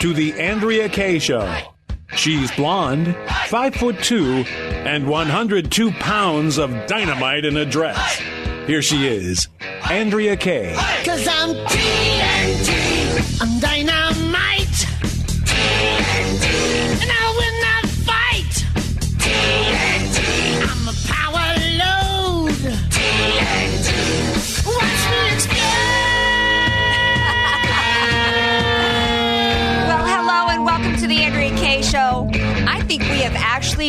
To the Andrea Kaye Show. She's blonde, five foot two, and 102 pounds of dynamite in a dress. Here she is, Andrea Kaye. Cause I'm TNT. I'm dynamite.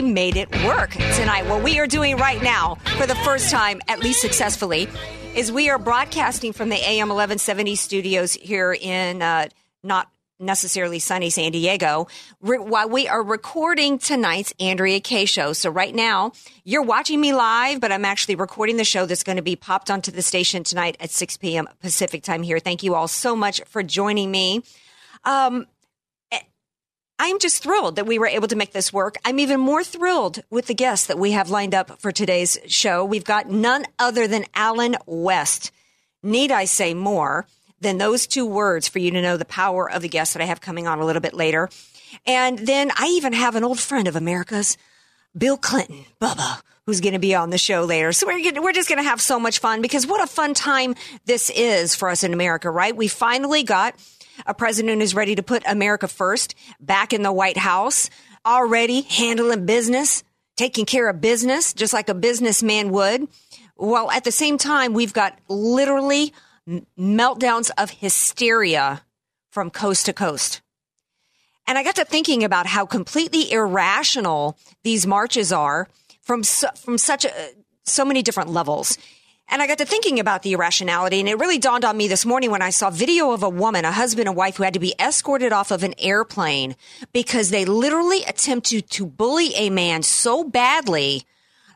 Made it work tonight. What we are doing right now, for the first time, at least successfully, is we are broadcasting from the AM 1170 studios here in uh, not necessarily sunny San Diego, re- while we are recording tonight's Andrea Kaye Show. So right now, you're watching me live, but I'm actually recording the show that's going to be popped onto the station tonight at 6 p.m. Pacific time here. Thank you all so much for joining me. Um, I'm just thrilled that we were able to make this work. I'm even more thrilled with the guests that we have lined up for today's show. We've got none other than Allen West. Need I say more than those two words for you to know the power of the guests that I have coming on a little bit later? And then I even have an old friend of America's, Bill Clinton, Bubba, who's going to be on the show later. So we're, we're just going to have so much fun because what a fun time this is for us in America, right? We finally got a president who's ready to put America first back in the White House, already handling business, taking care of business, just like a businessman would. While at the same time, we've got literally meltdowns of hysteria from coast to coast. And I got to thinking about how completely irrational these marches are from su- from such a, so many different levels. And I got to thinking about the irrationality, and it really dawned on me this morning when I saw video of a woman, a husband and wife, who had to be escorted off of an airplane because they literally attempted to bully a man so badly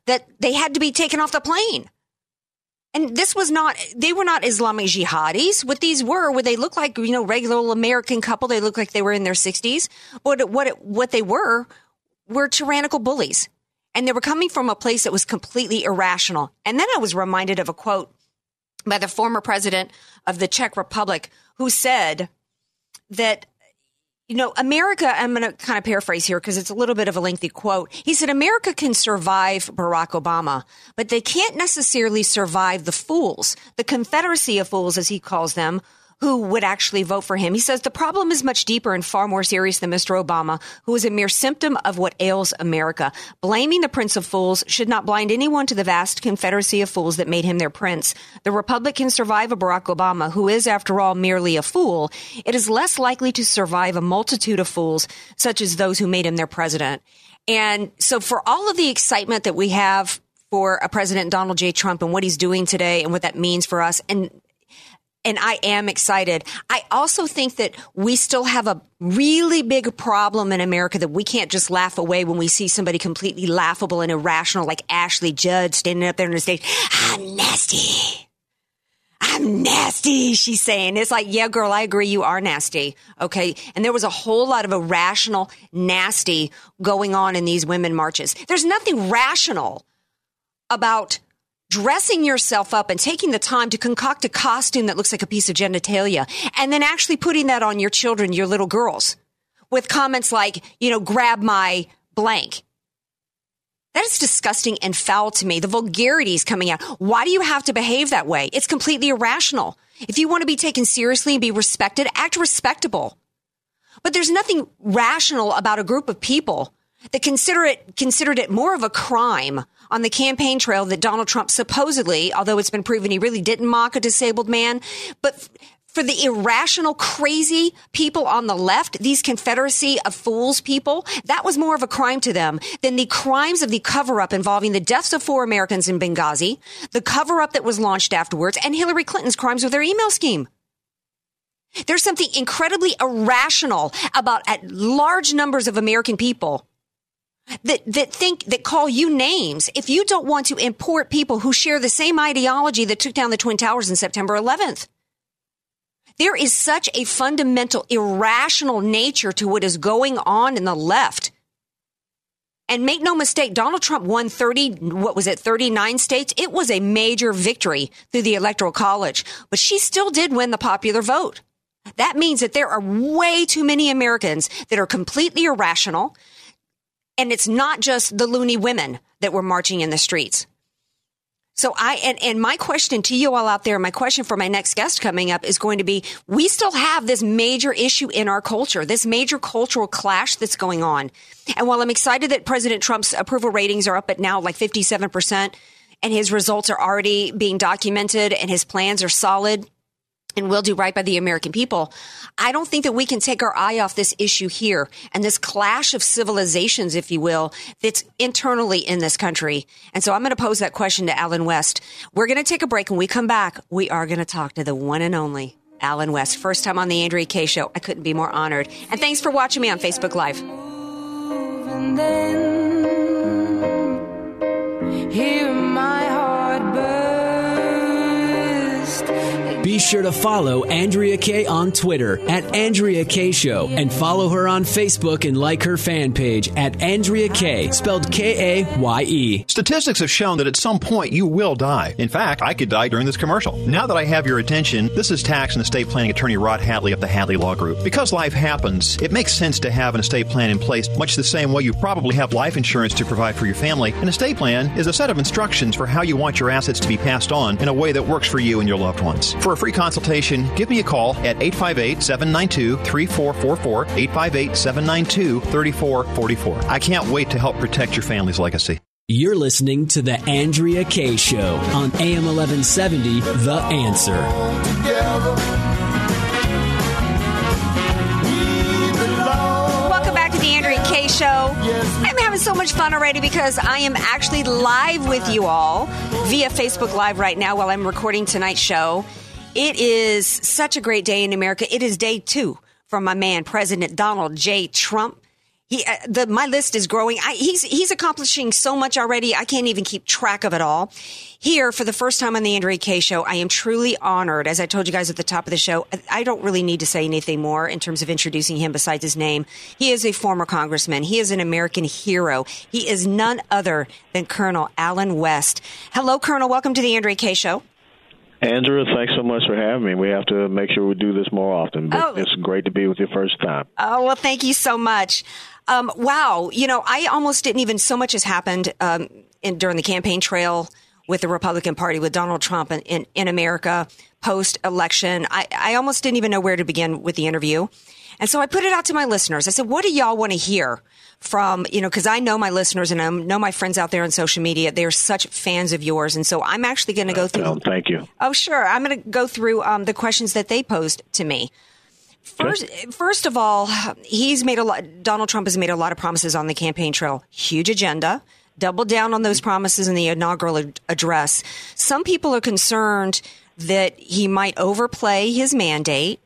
that they had to be taken off the plane. And this was not, they were not Islamic jihadis. What these were, were they looked like, you know, regular American couple. They looked like they were in their 60s. But what, it, what they were, were tyrannical bullies. And they were coming from a place that was completely irrational. And then I was reminded of a quote by the former president of the Czech Republic who said that you know, America, I'm going to kind of paraphrase here because it's a little bit of a lengthy quote. He said, America can survive Barack Obama, but they can't necessarily survive the fools, the confederacy of fools, as he calls them, who would actually vote for him. He says the problem is much deeper and far more serious than Mr. Obama, who is a mere symptom of what ails America. Blaming the Prince of Fools should not blind anyone to the vast confederacy of fools that made him their prince. The Republic can survive a Barack Obama, who is, after all, merely a fool. It is less likely to survive a multitude of fools, such as those who made him their president. And so for all of the excitement that we have for a President Donald J. Trump and what he's doing today and what that means for us, and and I am excited. I also think that we still have a really big problem in America that we can't just laugh away when we see somebody completely laughable and irrational like Ashley Judd standing up there on the stage. I'm nasty. I'm nasty, she's saying. It's like, yeah, girl, I agree. You are nasty. Okay. And there was a whole lot of irrational nasty going on in these women marches. There's nothing rational about dressing yourself up and taking the time to concoct a costume that looks like a piece of genitalia and then actually putting that on your children, your little girls with comments like, you know, grab my blank. That is disgusting and foul to me. The vulgarity is coming out. Why do you have to behave that way? It's completely irrational. If you want to be taken seriously and be respected, act respectable. But there's nothing rational about a group of people that consider it, considered it more of a crime on the campaign trail that Donald Trump supposedly, although it's been proven he really didn't mock a disabled man, but f- for the irrational, crazy people on the left, these confederacy of fools people, that was more of a crime to them than the crimes of the cover up involving the deaths of four Americans in Benghazi, the cover up that was launched afterwards, and Hillary Clinton's crimes with her email scheme. There's something incredibly irrational about large numbers of American people that, that think, that call you names if you don't want to import people who share the same ideology that took down the Twin Towers on September 11th. There is such a fundamental irrational nature to what is going on in the left. And make no mistake, Donald Trump won 30, what was it, 39 states? It was a major victory through the Electoral College, but she still did win the popular vote. That means that there are way too many Americans that are completely irrational. And it's not just the loony women that were marching in the streets. So I, and, and my question to you all out there, my question for my next guest coming up is going to be, we still have this major issue in our culture, this major cultural clash that's going on. And while I'm excited that President Trump's approval ratings are up at now like 57% and his results are already being documented and his plans are solid, and will do right by the American people. I don't think that we can take our eye off this issue here and this clash of civilizations, if you will, that's internally in this country. And so I'm going to pose that question to Allen West. We're going to take a break. When we come back, we are going to talk to the one and only Allen West. First time on the Andrea Kaye Show. I couldn't be more honored. And thanks for watching me on Facebook Live. Hear Be sure to follow Andrea Kaye on Twitter at Andrea Kaye Show and follow her on Facebook and like her fan page at Andrea Kaye, spelled K A Y E. Statistics have shown that at some point you will die. In fact, I could die during this commercial. Now that I have your attention, this is tax and estate planning attorney Rod Hatley of the Hatley Law Group. Because life happens, it makes sense to have an estate plan in place, much the same way you probably have life insurance to provide for your family. An estate plan is a set of instructions for how you want your assets to be passed on in a way that works for you and your loved ones. For a free consultation, give me a call at 858 792 3444, 858 792 3444. I can't wait to help protect your family's legacy. You're listening to The Andrea Kaye Show on AM 1170, The Answer. Welcome back to the Andrea Kaye Show. I'm having so much fun already because I am actually live with you all via Facebook Live right now while I'm recording tonight's show. It is such a great day in America. It is day two from my man, President Donald J. Trump. He, uh, the, my list is growing. I, he's, he's accomplishing so much already. I can't even keep track of it all. Here, for the first time on the Andrea Kaye show, I am truly honored. As I told you guys at the top of the show, I- don't really need to say anything more in terms of introducing him besides his name. He is a former congressman. He is an American hero. He is none other than Colonel Allen West. Hello, Colonel. Welcome to the Andrea Kaye show. Andrew, thanks so much for having me. We have to make sure we do this more often. But Oh. it's great to be with you first time. Oh, well, thank you so much. Um, wow. You know, I almost didn't even, so much has happened um, in, during the campaign trail with the Republican Party, with Donald Trump in, in, in America post election. I, I almost didn't even know where to begin with the interview. And so I put it out to my listeners. I said, what do y'all want to hear from, you know, because I know my listeners and I know my friends out there on social media. They're such fans of yours. And so I'm actually going to go through. Thank you. Oh, sure. I'm going to go through um, the questions that they posed to me. First, first of all, he's made a lot. Donald Trump has made a lot of promises on the campaign trail. Huge agenda. Double down on those promises in the inaugural ad- address. Some people are concerned that he might overplay his mandate,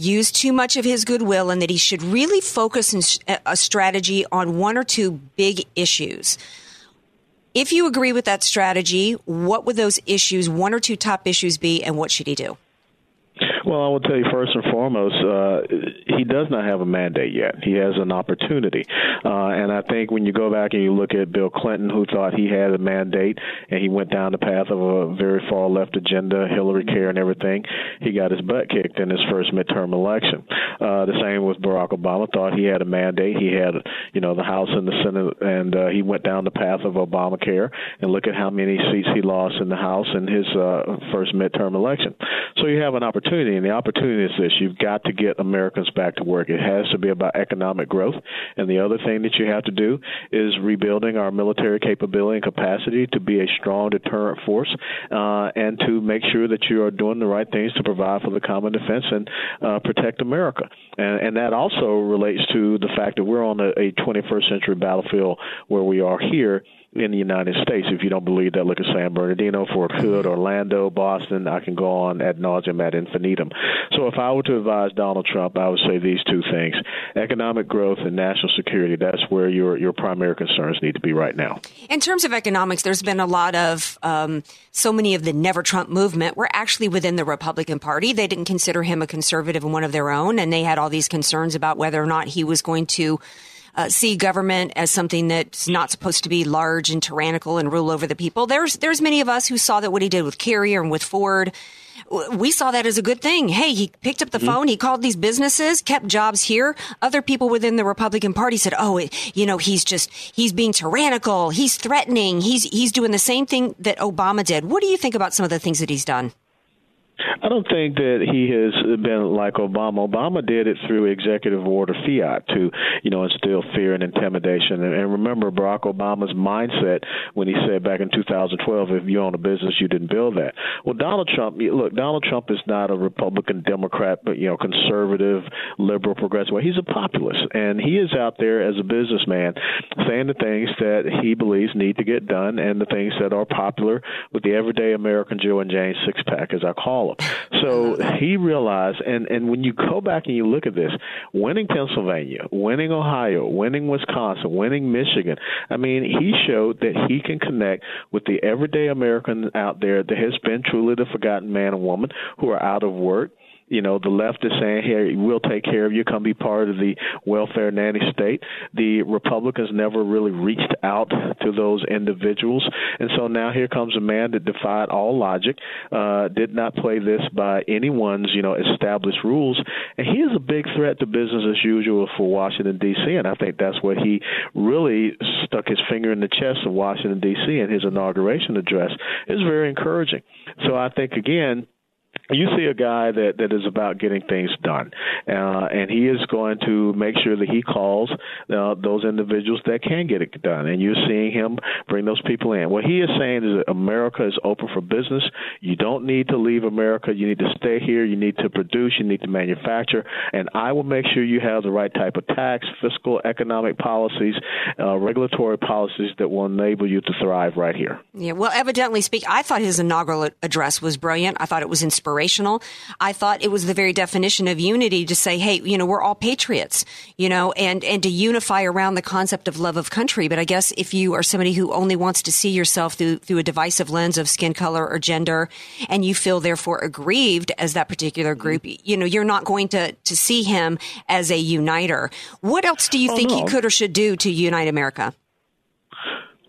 use too much of his goodwill, and that he should really focus a strategy on one or two big issues. If you agree with that strategy, what would those issues, one or two top issues, be, and what should he do? Well, I will tell you first and foremost, uh, he does not have a mandate yet. He has an opportunity, uh, and I think when you go back and you look at Bill Clinton, who thought he had a mandate, and he went down the path of a very far left agenda, Hillary care and everything, he got his butt kicked in his first midterm election. Uh, the same with Barack Obama. Thought he had a mandate. He had, you know, the House and the Senate, and uh, he went down the path of Obamacare. And look at how many seats he lost in the House in his uh, first midterm election. So you have an opportunity and the opportunity is this: you've got to get Americans back to work. It has to be about economic growth, and the other thing that you have to do is rebuilding our military capability and capacity to be a strong deterrent force, uh, and to make sure that you are doing the right things to provide for the common defense and uh, protect America. And, and that also relates to the fact that we're on a, a 21st century battlefield where we are here in the United States. If you don't believe that, look at San Bernardino, Fort Hood, Orlando, Boston. I can go on ad nauseum ad infinitum. So if I were to advise Donald Trump, I would say these two things: economic growth and national security. That's where your your primary concerns need to be right now. In terms of economics, there's been a lot of um, so many of the Never Trump movement were actually within the Republican Party. They didn't consider him a conservative and one of their own, and they had all these concerns about whether or not he was going to uh, see government as something that's not supposed to be large and tyrannical and rule over the people. There's there's many of us who saw that what he did with Carrier and with Ford. We saw that as a good thing. Hey, he picked up the mm-hmm. phone, he called these businesses, kept jobs here. Other people within the Republican Party said, "Oh, you know, he's just he's being tyrannical, he's threatening, he's he's doing the same thing that Obama did." What do you think about some of the things that he's done? I don't think that he has been like Obama. Obama did it through executive order fiat to, you know, instill fear and intimidation. And, remember Barack Obama's mindset when he said back in 2012, if you own a business, you didn't build that. Well, Donald Trump, look, Donald Trump is not a Republican, Democrat, but, you know, conservative, liberal, progressive. He's a populist. And he is out there as a businessman saying the things that he believes need to get done and the things that are popular with the everyday American Joe and Jane six pack, as I call so he realized, and and when you go back and you look at this, winning Pennsylvania, winning Ohio, winning Wisconsin, winning Michigan. I mean, he showed that he can connect with the everyday American out there that has been truly the forgotten man and woman who are out of work you know, the left is saying, "Here, we'll take care of you. Come be part of the welfare nanny state." The Republicans never really reached out to those individuals, and so now here comes a man that defied all logic, uh, did not play this by anyone's, you know, established rules, and he is a big threat to business as usual for Washington D.C. And I think that's what he really stuck his finger in the chest of Washington D.C. in his inauguration address. It's very encouraging. So I think again you see a guy that that is about getting things done, uh, and he is going to make sure that he calls uh, those individuals that can get it done. And you're seeing him bring those people in. What he is saying is that America is open for business. You don't need to leave America. You need to stay here. You need to produce. You need to manufacture. And I will make sure you have the right type of tax, fiscal, economic policies, uh, regulatory policies that will enable you to thrive right here. Yeah. Well, evidently speak, I thought his inaugural address was brilliant. I thought it was inspiring I thought it was the very definition of unity to say, hey, you know, we're all patriots, you know, and, and to unify around the concept of love of country. But I guess if you are somebody who only wants to see yourself through, through a divisive lens of skin color or gender, and you feel therefore aggrieved as that particular mm-hmm. group, you know, you're not going to, to see him as a uniter. What else do you oh, think no. he could or should do to unite America?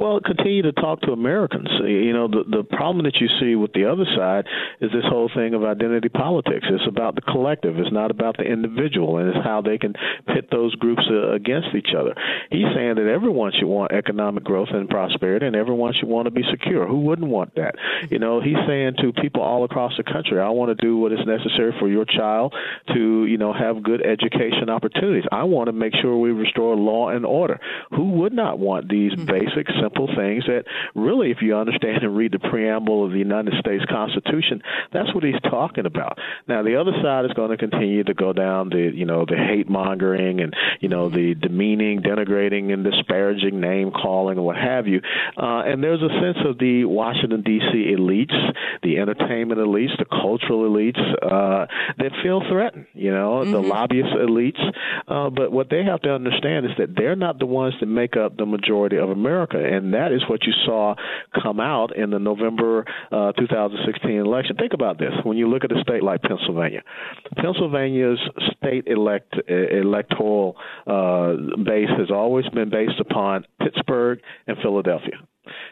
Well, continue to talk to Americans. You know, the the problem that you see with the other side is this whole thing of identity politics. It's about the collective. It's not about the individual, and it's how they can pit those groups uh, against each other. He's saying that everyone should want economic growth and prosperity, and everyone should want to be secure. Who wouldn't want that? You know, he's saying to people all across the country, I want to do what is necessary for your child to, you know, have good education opportunities. I want to make sure we restore law and order. Who would not want these mm-hmm. basic, simple simple things that really, if you understand and read the preamble of the United States Constitution, that's what he's talking about. Now, the other side is going to continue to go down the, you know, the hate mongering and, you know, the demeaning, denigrating, and disparaging name calling and what have you. Uh, and there's a sense of the Washington, D.C. elites, the entertainment elites, the cultural elites uh, that feel threatened, you know, mm-hmm. the lobbyist elites. Uh, but what they have to understand is that they're not the ones that make up the majority of America. And and that is what you saw come out in the November uh, 2016 election. Think about this: when you look at a state like Pennsylvania, Pennsylvania's state elect electoral uh, base has always been based upon Pittsburgh and Philadelphia.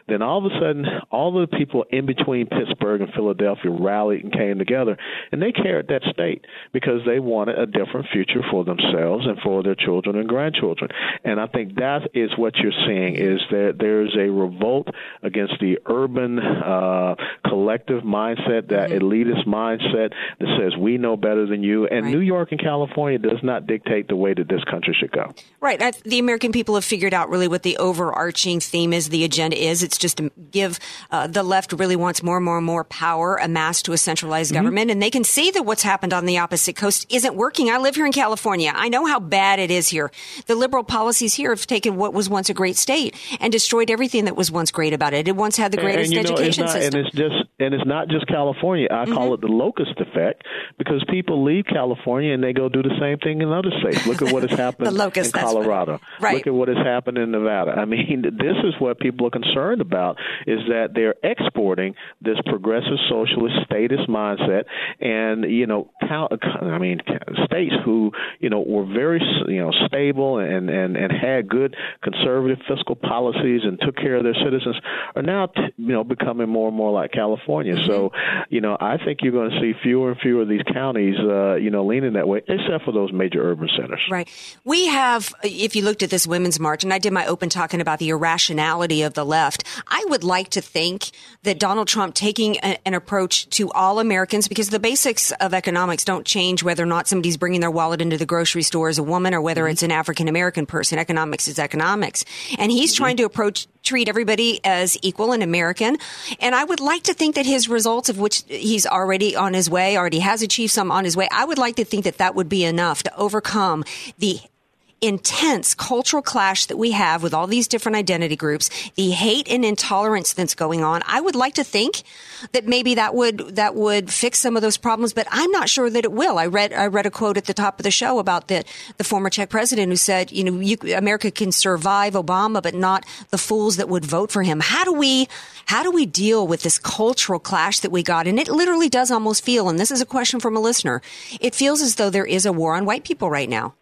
Then all of a sudden, all the people in between Pittsburgh and Philadelphia rallied and came together, and they carried that state because they wanted a different future for themselves and for their children and grandchildren. And I think that is what you're seeing is that there's a revolt against the urban uh, collective mindset, that mm-hmm. elitist mindset that says we know better than you. And right. New York and California does not dictate the way that this country should go. Right. The American people have figured out really what the overarching theme is, the agenda is. It's just to give uh, the left really wants more and more and more power amassed to a centralized mm-hmm. government. And they can see that what's happened on the opposite coast isn't working. I live here in California. I know how bad it is here. The liberal policies here have taken what was once a great state and destroyed everything that was once great about it. It once had the greatest and, and education know, not, system. And it's just and it's not just California. I mm-hmm. call it the locust effect because people leave California and they go do the same thing in other states. Look at what has happened locust, in Colorado. Right. Look at what has happened in Nevada. I mean, this is what people are concerned about is that they're exporting this progressive socialist statist mindset and you know, I mean, states who, you know, were very, you know, stable and and and had good conservative fiscal policies and took care of their citizens are now, t- you know, becoming more and more like California. Mm-hmm. So, you know, I think you're going to see fewer and fewer of these counties, uh, you know, leaning that way, except for those major urban centers. Right. We have, if you looked at this women's march, and I did my open talking about the irrationality of the left, I would like to think that Donald Trump taking a, an approach to all Americans, because the basics of economics don't change whether or not somebody's bringing their wallet into the grocery store as a woman or whether mm-hmm. it's an African American person. Economics is economics. And he's mm-hmm. trying to approach treat everybody as equal and American. And I would like to think that his results, of which he's already on his way, already has achieved some on his way, I would like to think that that would be enough to overcome the intense cultural clash that we have with all these different identity groups, the hate and intolerance that's going on, I would like to think that maybe that would that would fix some of those problems, but I'm not sure that it will. I read I read a quote at the top of the show about the the former Czech president who said, you know, you, America can survive Obama, but not the fools that would vote for him. How do we how do we deal with this cultural clash that we got? And it literally does almost feel, and this is a question from a listener, it feels as though there is a war on white people right now.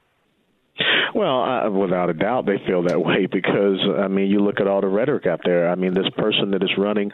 Well, uh, without a doubt, they feel that way because I mean, you look at all the rhetoric out there. I mean, this person that is running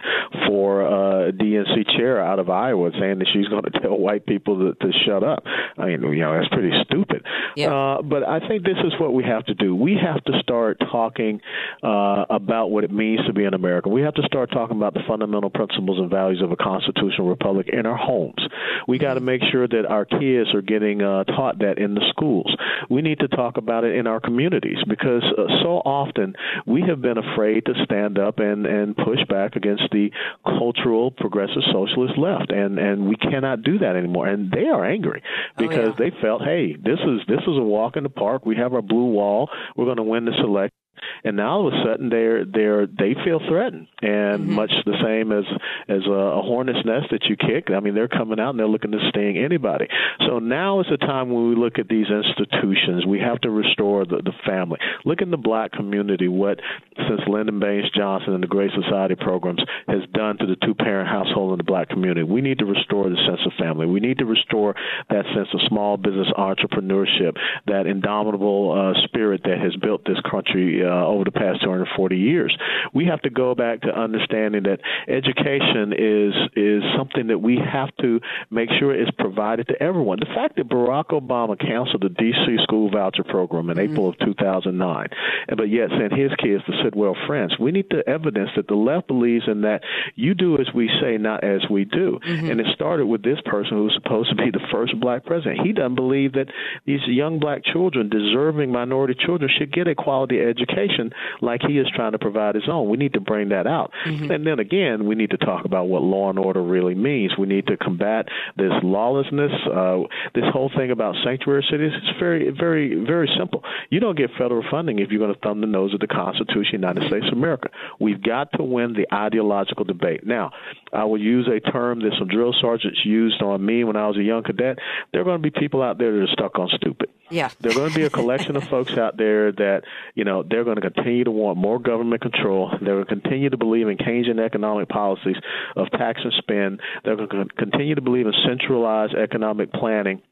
for uh, DNC chair out of Iowa saying that she's going to tell white people to, to shut up. I mean, you know, that's pretty stupid. Yeah. Uh, but I think this is what we have to do. We have to start talking uh, about what it means to be an American. We have to start talking about the fundamental principles and values of a constitutional republic in our homes. We got to make sure that our kids are getting uh, taught that in the schools. We need to talk about it in our communities because uh, so often we have been afraid to stand up and and push back against the cultural progressive socialist left. And and we cannot do that anymore. And they are angry because oh, yeah. they felt hey this is this is a walk in the park. We have our blue wall. We're going to win this election and now all of a sudden they're they're they feel threatened, and mm-hmm. much the same as as a, a hornet's nest that you kick. I mean, they're coming out and they're looking to sting anybody. So now is the time when we look at these institutions. We have to restore the, the family. Look in the black community what since Lyndon Baines Johnson and the Great Society programs has done to the two parent household in the black community. We need to restore the sense of family. We need to restore that sense of small business entrepreneurship, that indomitable uh, spirit that has built this country uh, over the past 240 years. We have to go back to understanding that education is is something that we have to make sure is provided to everyone. The fact that Barack Obama canceled the DC school voucher program in mm-hmm. April of 2009, but yet sent his kids to Sidwell, Friends, we need the evidence that the left believes in that you do as we say, not as we do. Mm-hmm. And it started with this person who was supposed to be the first black president. He doesn't believe that these young black children, deserving minority children, should get a quality education education like he is trying to provide his own. We need to bring that out. Mm-hmm. And then again, we need to talk about what law and order really means. We need to combat this lawlessness. Uh, this whole thing about sanctuary cities is very, very, very simple. You don't get federal funding if you're going to thumb the nose of the Constitution of the United States of America. We've got to win the ideological debate. Now, I will use a term that some drill sergeants used on me when I was a young cadet. There are going to be people out there that are stuck on stupid. Yeah. There are going to be a collection of folks out there that, you know, they're going to continue to want more government control. They're going to continue to believe in Keynesian economic policies of tax and spend. They're going to continue to believe in centralized economic planning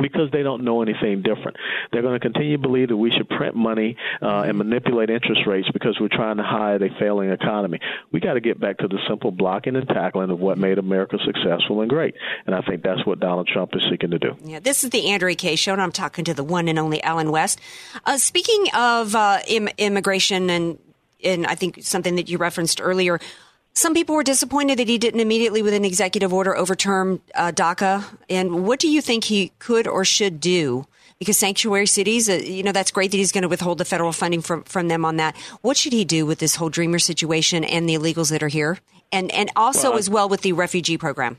because they don't know anything different. They're going to continue to believe that we should print money uh, and manipulate interest rates because we're trying to hide a failing economy. We got to get back to the simple blocking and tackling of what made America successful and great. And I think that's what Donald Trump is seeking to do. Yeah, this is the Andrea Kaye Show, and I'm talking to the one and only Allen West. Uh, speaking of uh, Im- immigration and and I think something that you referenced earlier. Some people were disappointed that he didn't immediately, with an executive order, overturn uh, DACA. And what do you think he could or should do? Because sanctuary cities, uh, you know, that's great that he's going to withhold the federal funding from, from them on that. What should he do with this whole Dreamer situation and the illegals that are here? And, and also Well, as well with the refugee program.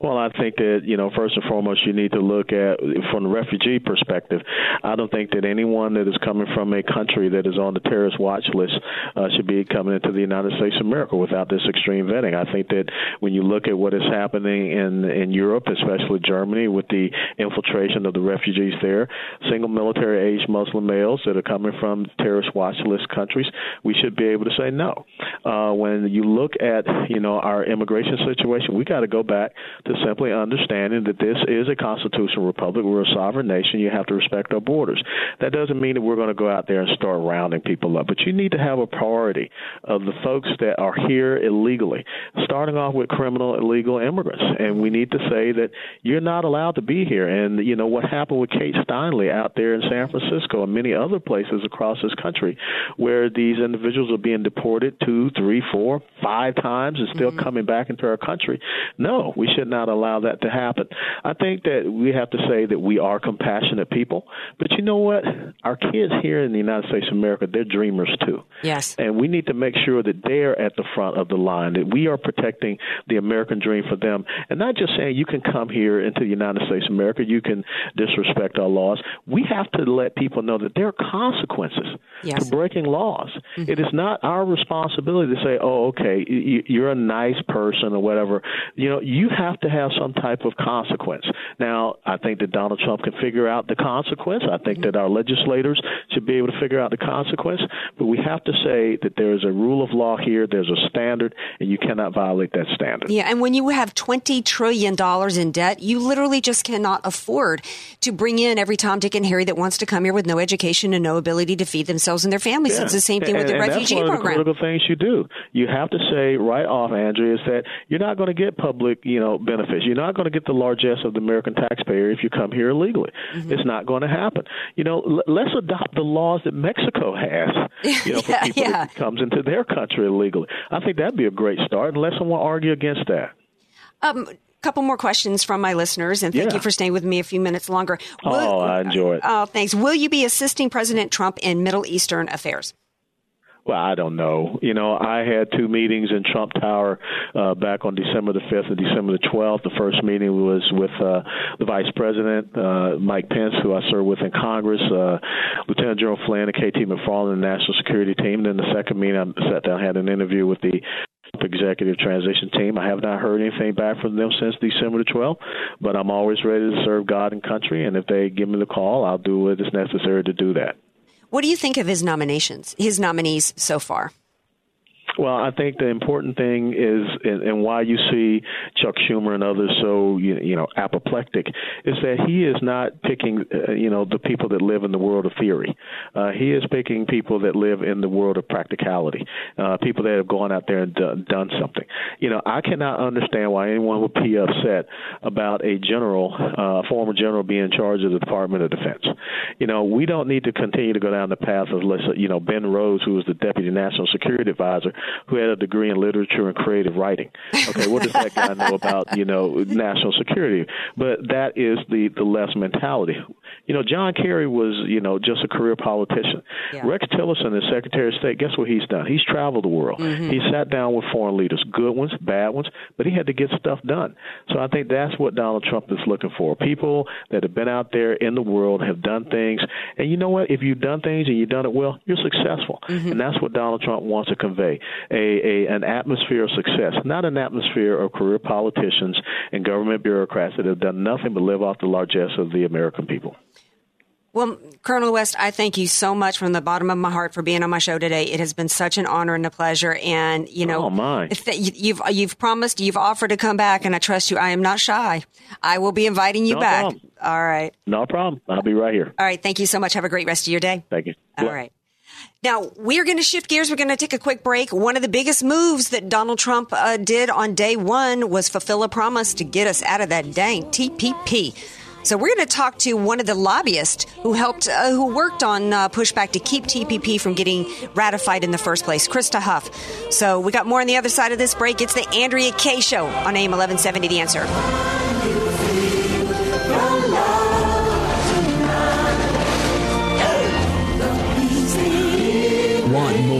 Well, I think that you know first and foremost you need to look at from the refugee perspective. I don't think that anyone that is coming from a country that is on the terrorist watch list uh, should be coming into the United States of America without this extreme vetting. I think that when you look at what is happening in in Europe, especially Germany, with the infiltration of the refugees there, single military age Muslim males that are coming from terrorist watch list countries, we should be able to say no. Uh, when you look at you know our immigration situation, we got to go back to simply understanding that this is a constitutional republic. We're a sovereign nation. You have to respect our borders. That doesn't mean that we're going to go out there and start rounding people up, but you need to have a priority of the folks that are here illegally, starting off with criminal illegal immigrants. And we need to say that you're not allowed to be here. And, you know, what happened with Kate Steinle out there in San Francisco and many other places across this country where these individuals are being deported two, three, four, five times and still mm-hmm. coming back into our country. No, we should not allow that to happen. I think that we have to say that we are compassionate people, but you know what? Our kids here in the United States of America, they're dreamers too. Yes. And we need to make sure that they're at the front of the line, that we are protecting the American dream for them, and not just saying you can come here into the United States of America, you can disrespect our laws. We have to let people know that there are consequences Yes. to breaking laws. Mm-hmm. It is not our responsibility to say, oh, okay, you're a nice person or whatever. You know, you have to have some type of consequence. Now, I think that Donald Trump can figure out the consequence. I think that our legislators should be able to figure out the consequence. But we have to say that there is a rule of law here, there's a standard, and you cannot violate that standard. Yeah, and when you have $20 trillion in debt, you literally just cannot afford to bring in every Tom, Dick, and Harry that wants to come here with no education and no ability to feed themselves and their families. It's the same thing with the and refugee that's one program. Of the critical things you do. You have to say right off, Andrea, is that you're not going to get public, you know, benefits. You're not going to get the largesse of the American taxpayer if you come here illegally. Mm-hmm. It's not going to happen. You know, l- let's adopt the laws that Mexico has. You know, for Yeah, people yeah. that comes into their country illegally. I think that'd be a great start. Unless someone argue against that. Um, couple more questions from my listeners, and thank Yeah. you for staying with me a few minutes longer. Oh, I enjoy it. Oh, thanks. Will you be assisting President Trump in Middle Eastern affairs? Well, I don't know. You know, I had two meetings in Trump Tower uh, back on December the 5th and December the 12th. The first meeting was with uh, the Vice President, uh, Mike Pence, who I serve with in Congress, uh, Lieutenant General Flynn, and KT McFarland, the National Security Team. And then the second meeting, I sat down, had an interview with the executive transition team. I have not heard anything back from them since December the 12th, but I'm always ready to serve God and country. And if they give me the call, I'll do what is necessary to do that. What do you think of his nominations, his nominees so far? Well, I think the important thing is, and, why you see Chuck Schumer and others so you, know apoplectic, is that he is not picking uh, you know the people that live in the world of theory. Uh, he is picking people that live in the world of practicality, uh, people that have gone out there and done, something. You know, I cannot understand why anyone would be upset about a general, uh, former general, being in charge of the Department of Defense. You know, we don't need to continue to go down the path of, let's you know, Ben Rhodes, who was the Deputy National Security Advisor, who had a degree in literature and creative writing. Okay, what does that guy know about, you know, national security? But that is the the less mentality. You know, John Kerry was, you know, just a career politician. Yeah. Rex Tillerson, the Secretary of State, guess what he's done? He's traveled the world. Mm-hmm. He sat down with foreign leaders, good ones, bad ones, but he had to get stuff done. So I think that's what Donald Trump is looking for. People that have been out there in the world, have done things, and you know what? If you've done things and you've done it well, you're successful. Mm-hmm. And that's what Donald Trump wants to convey. A, a an atmosphere of success, not an atmosphere of career politicians and government bureaucrats that have done nothing but live off the largesse of the American people. Well, Colonel West, I thank you so much from the bottom of my heart for being on my show today. It has been such an honor and a pleasure. And you know, Oh, my. you've you've promised, you've offered to come back, and I trust you. I am not shy. I will be inviting you No back. problem. All right, No problem. I'll be right here. all right. Thank you so much. Have a great rest of your day. Thank you. All right. Now, we're going to shift gears. We're going to take a quick break. One of the biggest moves that Donald Trump uh, did on day one was fulfill a promise to get us out of that dang TPP. So we're going to talk to one of the lobbyists who helped, uh, who worked on uh, pushback to keep TPP from getting ratified in the first place, Krista Huff. So we got more on the other side of this break. It's the Andrea Kaye Show on AM 1170. The answer.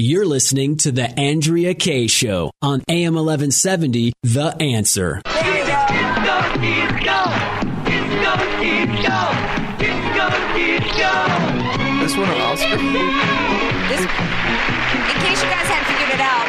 You're listening to the Andrea Kaye Show on AM 1170, The Answer. This one an Oscar? This, in case you guys hadn't figured it out,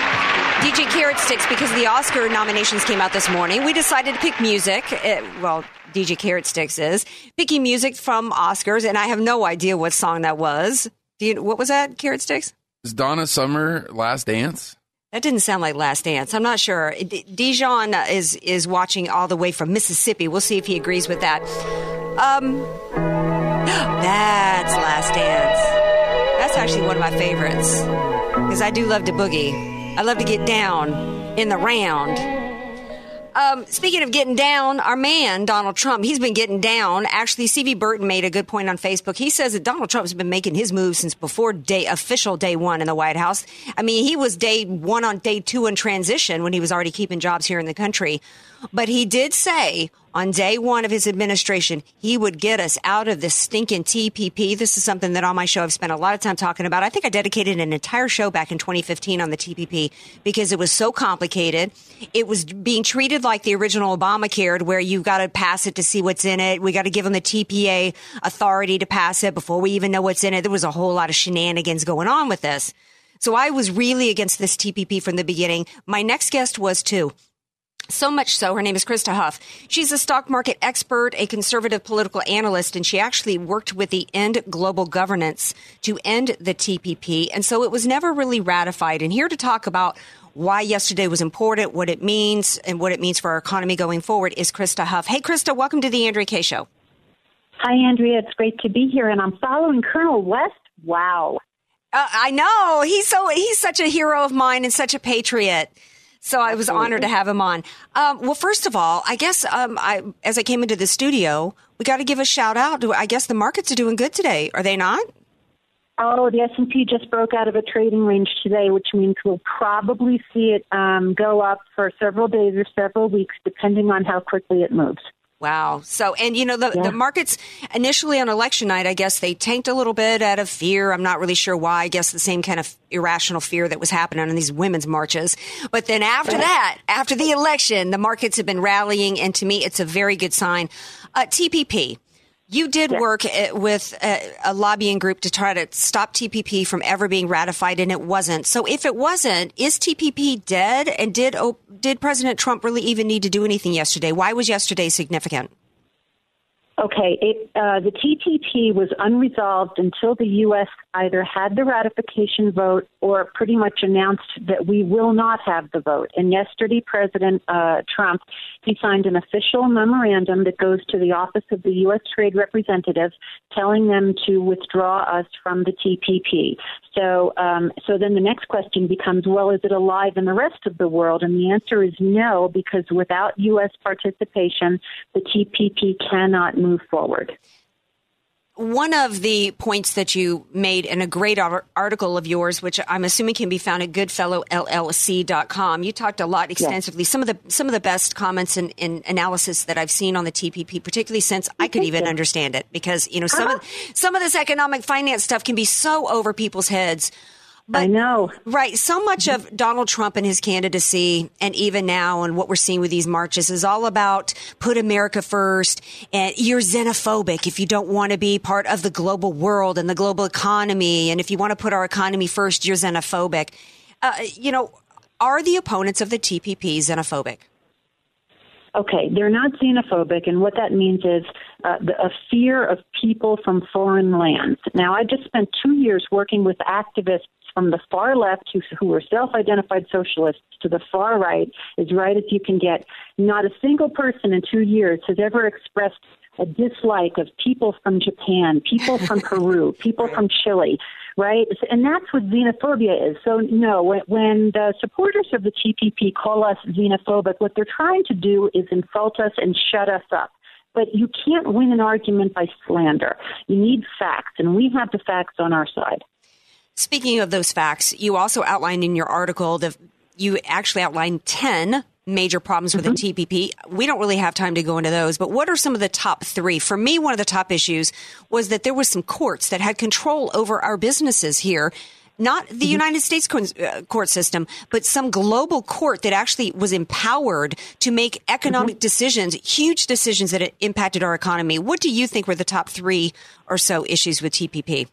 DJ Carrot Sticks, because the Oscar nominations came out this morning, we decided to pick music. Uh, well, DJ Carrot Sticks is picking music from Oscars, and I have no idea what song that was. Do you, what was that, Carrot Sticks? Is Donna Summer Last Dance? That didn't sound like Last Dance. I'm not sure. D- Dijon is is watching all the way from Mississippi. We'll see if he agrees with that. Um, that's Last Dance. That's actually one of my favorites because I do love to boogie. I love to get down in the round. Um, speaking of getting down, our man Donald Trump, he's been getting down. Actually, CV Burton made a good point on Facebook. He says that Donald Trump's been making his moves since before day official day one in the White House. I mean, he was day one on day two in transition when he was already keeping jobs here in the country. But he did say on day one of his administration, he would get us out of this stinking TPP. This is something that on my show I've spent a lot of time talking about. I think I dedicated an entire show back in 2015 on the TPP because it was so complicated. It was being treated like the original Obamacare, where you've got to pass it to see what's in it. We got to give them the TPA authority to pass it before we even know what's in it. There was a whole lot of shenanigans going on with this. So I was really against this TPP from the beginning. My next guest was too. So much so, her name is Krista Huff. She's a stock market expert, a conservative political analyst, and she actually worked with the End Global Governance to end the TPP. And so it was never really ratified. And here to talk about why yesterday was important, what it means, and what it means for our economy going forward is Krista Huff. Hey, Krista, welcome to the Andrea Kaye Show. Hi, Andrea. It's great to be here, and I'm following Colonel West. Wow. Uh, I know he's so he's such a hero of mine and such a patriot. So I was Absolutely. honored to have him on. Um, well, first of all, I guess um, I, as I came into the studio, we got to give a shout out. I guess the markets are doing good today, are they not? Oh, the S&P just broke out of a trading range today, which means we'll probably see it um, go up for several days or several weeks, depending on how quickly it moves. Wow. So, and you know, the, Yeah. the markets initially on election night, I guess they tanked a little bit out of fear. I'm not really sure why. I guess the same kind of irrational fear that was happening on these women's marches. But then after that, after the election, the markets have been rallying. And to me, it's a very good sign. Uh, TPP. You did work uh, with a, a lobbying group to try to stop TPP from ever being ratified, and it wasn't. So, if it wasn't, is TPP dead? And did did President Trump really even need to do anything yesterday? Why was yesterday significant? Okay, it, uh, the TPP was unresolved until the U.S. either had the ratification vote or pretty much announced that we will not have the vote. And yesterday, President uh, Trump he signed an official memorandum that goes to the Office of the U.S. Trade Representative, telling them to withdraw us from the TPP. So, um, so then the next question becomes, well, is it alive in the rest of the world? And the answer is no, because without U.S. participation, the TPP cannot move forward. One of the points that you made in a great article of yours, which I'm assuming can be found at goodfellowllc.com, you talked a lot extensively. Some of the some of the best comments and, and, analysis that I've seen on the TPP, particularly since I could even understand it, because you know some uh-huh. of some of this economic finance stuff can be so over people's heads. But, I know. Right. So much of Donald Trump and his candidacy, and even now, and what we're seeing with these marches, is all about put America first. And you're xenophobic if you don't want to be part of the global world and the global economy. And if you want to put our economy first, you're xenophobic. Uh, you know, are the opponents of the TPP xenophobic? Okay, they're not xenophobic, and what that means is uh, the, a fear of people from foreign lands. Now, I just spent two years working with activists from the far left who, who are self-identified socialists to the far right, as right as you can get. Not a single person in two years has ever expressed a dislike of people from Japan, people from Peru, people from Chile, right? And that's what xenophobia is. So, no, when, when the supporters of the TPP call us xenophobic, what they're trying to do is insult us and shut us up. But you can't win an argument by slander. You need facts, and we have the facts on our side. Speaking of those facts, you also outlined in your article that you actually outlined 10 major problems with mm-hmm. the TPP. We don't really have time to go into those, but what are some of the top three? For me, one of the top issues was that there was some courts that had control over our businesses here. Not the mm-hmm. United States uh, court system, but some global court that actually was empowered to make economic mm-hmm. decisions, huge decisions that impacted our economy. What do you think were the top three or so issues with TPP?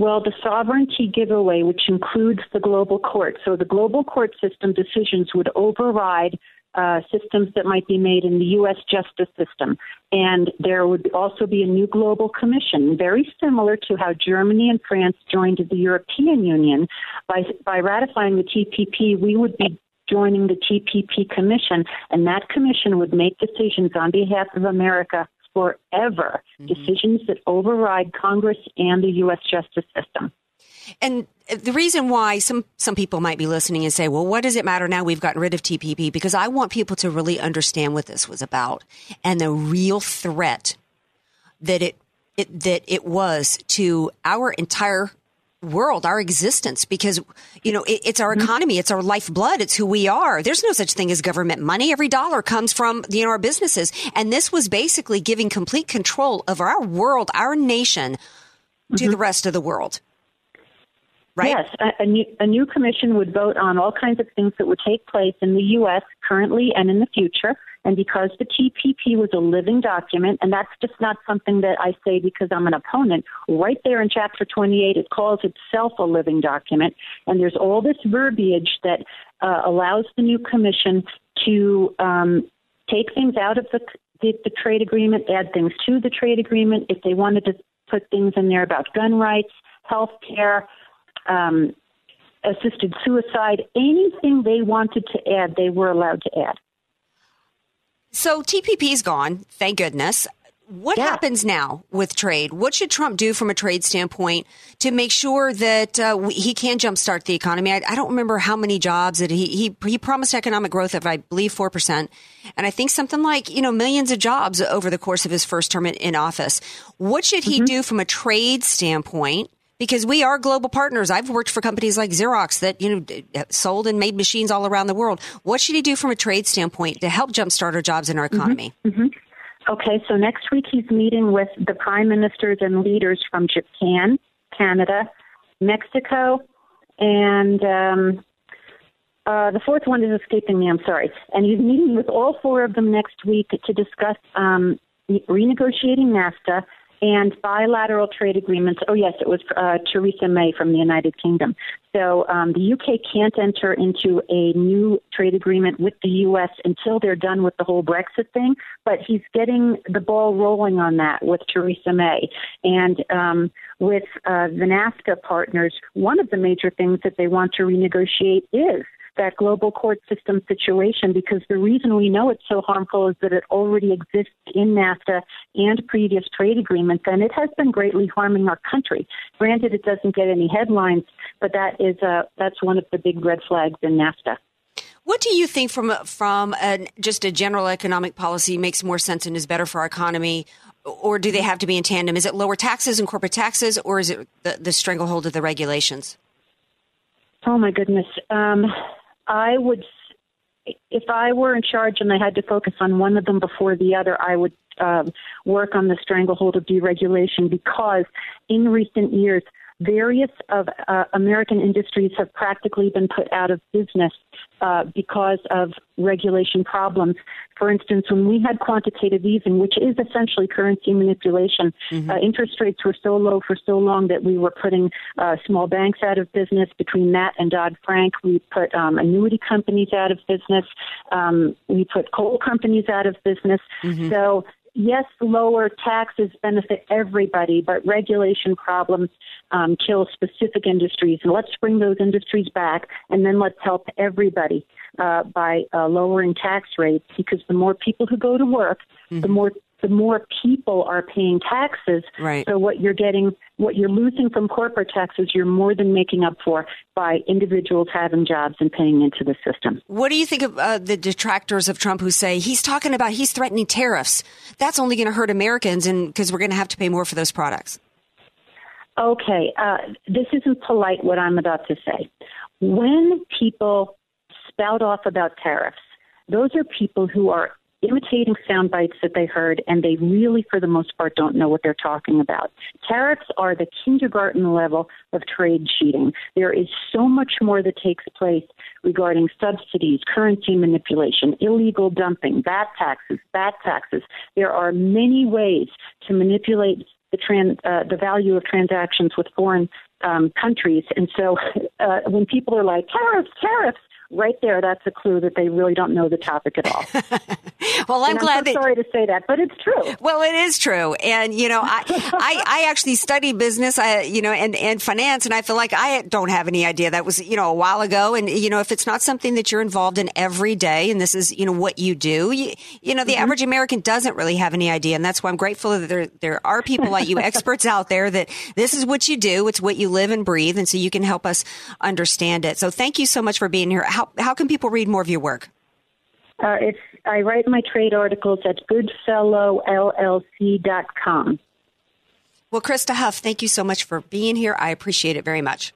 Well, the sovereignty giveaway, which includes the global court. So the global court system decisions would override uh, systems that might be made in the U.S. justice system. And there would also be a new global commission, very similar to how Germany and France joined the European Union. By, by ratifying the TPP, we would be joining the TPP Commission, and that commission would make decisions on behalf of America forever mm-hmm. decisions that override Congress and the U.S. justice system. And the reason why some, some people might be listening and say, well, what does it matter now we've gotten rid of TPP? Because I want people to really understand what this was about and the real threat that it, it that it was to our entire world, our existence, because, you know, it, it's our mm-hmm. economy. It's our lifeblood. It's who we are. There's no such thing as government money. Every dollar comes from, you know, our businesses. And this was basically giving complete control of our world, our nation to mm-hmm. the rest of the world. Right? Yes, a, a, new, a new commission would vote on all kinds of things that would take place in the U.S. currently and in the future. And because the TPP was a living document, and that's just not something that I say because I'm an opponent, right there in Chapter 28, it calls itself a living document. And there's all this verbiage that uh, allows the new commission to um, take things out of the, the, the trade agreement, add things to the trade agreement. If they wanted to put things in there about gun rights, health care, um, assisted suicide, anything they wanted to add, they were allowed to add. So TPP is gone, thank goodness. What yeah. happens now with trade? What should Trump do from a trade standpoint to make sure that uh, we, he can jumpstart the economy? I, I, don't remember how many jobs that he, he he promised economic growth of I believe four percent, and I think something like you know millions of jobs over the course of his first term in, in office. What should he mm-hmm. do from a trade standpoint because we are global partners. I've worked for companies like Xerox that, you know, sold and made machines all around the world. What should he do from a trade standpoint to help jumpstart our jobs in our mm-hmm. economy? Mm-hmm. Mm-hmm. Okay, so next week he's meeting with the prime ministers and leaders from Japan, Canada, Mexico, and um, uh, the fourth one is escaping me. I'm sorry. And he's meeting with all four of them next week to discuss um, renegotiating NAFTA and bilateral trade agreements. Oh, yes, it was uh, Theresa May from the United Kingdom. So um, the UK can't enter into a new trade agreement with the US until they're done with the whole Brexit thing. But he's getting the ball rolling on that with Theresa May. And um, with uh, the NAFTA partners, one of the major things that they want to renegotiate is that global court system situation because the reason we know it's so harmful is that it already exists in NAFTA and previous trade agreements, and it has been greatly harming our country. Granted, it doesn't get any headlines, but that is a, that's one of the big red flags in NAFTA. What do you think from from a, just a general economic policy makes more sense and is better for our economy, or do they have to be in tandem? Is it lower taxes and corporate taxes, or is it the, the stranglehold of the regulations? Oh my goodness. Um, I would, if I were in charge and I had to focus on one of them before the other, I would um, work on the stranglehold of deregulation because in recent years, various of uh, American industries have practically been put out of business uh, because of regulation problems. For instance, when we had quantitative easing, which is essentially currency manipulation, mm-hmm. uh, interest rates were so low for so long that we were putting uh, small banks out of business. Between that and Dodd Frank, we put um, annuity companies out of business. Um, we put coal companies out of business. Mm-hmm. So yes, lower taxes benefit everybody, but regulation problems um, kill specific industries. And let's bring those industries back, and then let's help everybody uh, by uh, lowering tax rates. Because the more people who go to work, mm-hmm. the more the more people are paying taxes. Right. So what you're getting, what you're losing from corporate taxes, you're more than making up for by individuals having jobs and paying into the system. What do you think of uh, the detractors of Trump who say he's talking about he's threatening tariffs? That's only going to hurt Americans, and because we're going to have to pay more for those products. Okay, uh, this isn't polite what I'm about to say. When people spout off about tariffs, those are people who are imitating sound bites that they heard, and they really, for the most part, don't know what they're talking about. Tariffs are the kindergarten level of trade cheating. There is so much more that takes place regarding subsidies, currency manipulation, illegal dumping, VAT taxes, VAT taxes. There are many ways to manipulate the, trans, uh, the value of transactions with foreign um, countries. And so uh, when people are like, tariffs, tariffs, right there, that's a clue that they really don't know the topic at all. well, I'm and glad. I'm so that, sorry to say that, but it's true. Well, it is true, and you know, I, I, I actually study business, I, you know, and and finance, and I feel like I don't have any idea. That was, you know, a while ago, and you know, if it's not something that you're involved in every day, and this is, you know, what you do, you, you know, the mm-hmm. average American doesn't really have any idea, and that's why I'm grateful that there there are people like you, experts out there, that this is what you do, it's what you live and breathe, and so you can help us understand it. So, thank you so much for being here. How how can people read more of your work? Uh, it's I write my trade articles at goodfellowllc.com. Well, Krista Huff, thank you so much for being here. I appreciate it very much.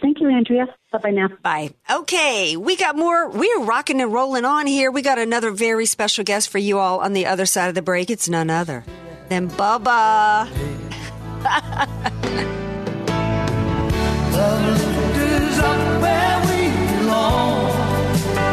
Thank you, Andrea. Bye bye now. Bye. Okay, we got more. We're rocking and rolling on here. We got another very special guest for you all on the other side of the break. It's none other than Bubba.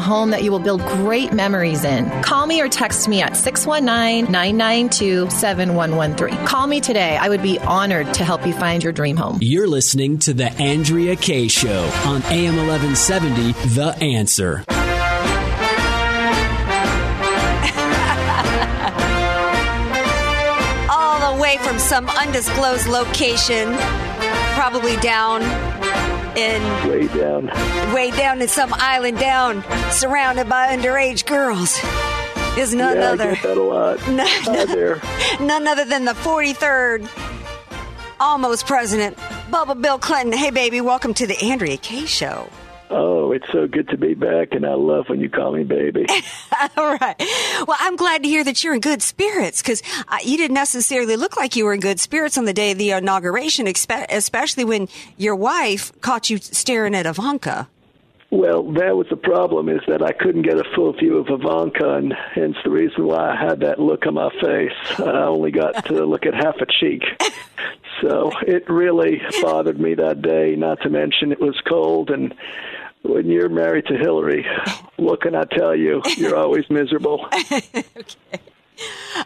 a home that you will build great memories in. Call me or text me at 619 992 7113. Call me today. I would be honored to help you find your dream home. You're listening to The Andrea Kaye Show on AM 1170, The Answer. All the way from some undisclosed location, probably down in way down, way down in some island down, surrounded by underage girls. Is none yeah, other. I get that a lot. None, there. none other than the 43rd almost president, Bubba Bill Clinton. Hey, baby, welcome to the Andrea Kaye Show. Oh, it's so good to be back, and I love when you call me baby. All right. Well, I'm glad to hear that you're in good spirits because uh, you didn't necessarily look like you were in good spirits on the day of the inauguration, expe- especially when your wife caught you staring at Ivanka. Well, that was the problem is that I couldn't get a full view of Ivanka, and hence the reason why I had that look on my face. I only got to look at half a cheek. So it really bothered me that day, not to mention it was cold. And when you're married to Hillary, what can I tell you? You're always miserable.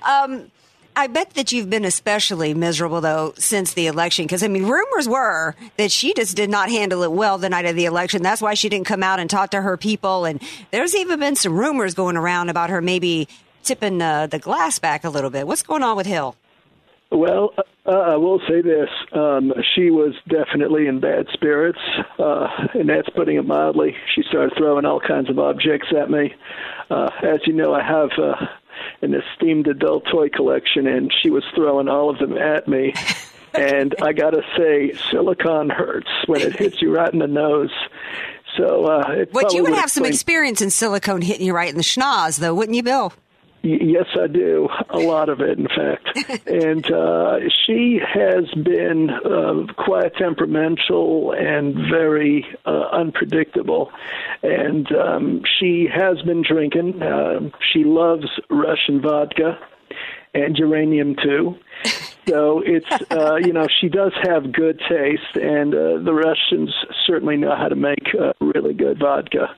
Um, I bet that you've been especially miserable though since the election because I mean rumors were that she just did not handle it well the night of the election. That's why she didn't come out and talk to her people. And there's even been some rumors going around about her maybe tipping uh, the glass back a little bit. What's going on with Hill? Well, uh, I will say this: um, she was definitely in bad spirits, uh, and that's putting it mildly. She started throwing all kinds of objects at me. Uh, as you know, I have uh, an esteemed adult toy collection, and she was throwing all of them at me. and I got to say, silicon hurts when it hits you right in the nose. So, uh, it But you would would have some experience in silicone hitting you right in the schnoz, though, wouldn't you, Bill? Yes, I do. A lot of it, in fact. and uh, she has been uh, quite temperamental and very uh, unpredictable. And um, she has been drinking. Uh, she loves Russian vodka and uranium too. So it's uh, you know she does have good taste, and uh, the Russians certainly know how to make uh, really good vodka.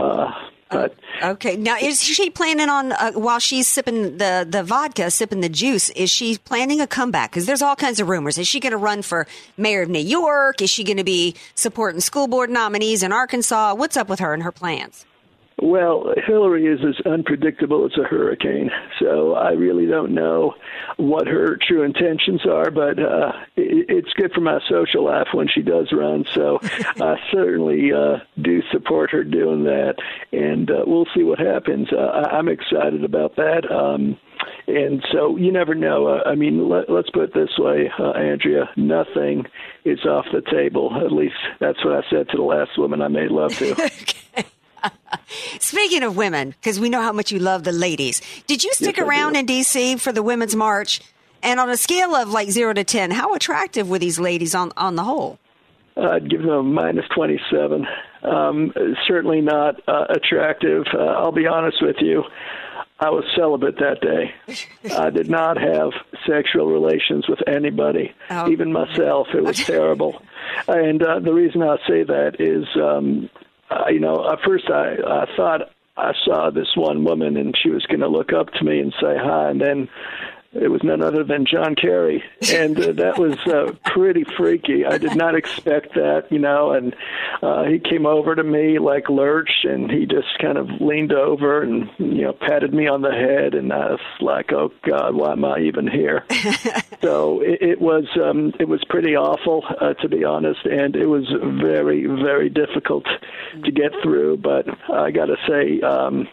Uh, but Okay. Now, is she planning on uh, while she's sipping the the vodka, sipping the juice? Is she planning a comeback? Because there's all kinds of rumors. Is she going to run for mayor of New York? Is she going to be supporting school board nominees in Arkansas? What's up with her and her plans? Well, Hillary is as unpredictable as a hurricane, so I really don't know what her true intentions are. But uh, it, it's good for my social life when she does run, so I certainly uh, do support her doing that, and uh, we'll see what happens. Uh, I, I'm excited about that. Um, and so you never know. Uh, I mean, let, let's put it this way, uh, Andrea. Nothing is off the table. At least that's what I said to the last woman I made love to. Speaking of women, because we know how much you love the ladies, did you stick Yes, around in D.C. for the Women's March? And on a scale of like zero to ten, how attractive were these ladies on on the whole? I'd give them a minus 27. Um, certainly not uh, attractive. Uh, I'll be honest with you. I was celibate that day. I did not have sexual relations with anybody, Oh. even myself. It was terrible. And uh, the reason I say that is, um, uh, you know, at first I, I thought I saw this one woman and she was going to look up to me and say hi, and then it was none other than John Kerry, and uh, that was uh, pretty freaky. I did not expect that, you know. And uh, he came over to me like Lurch, and he just kind of leaned over and you know patted me on the head, and I was like, "Oh God, why am I even here?" so it, it was um, it was pretty awful, uh, to be honest, and it was very very difficult to get through. But I got to say. Um,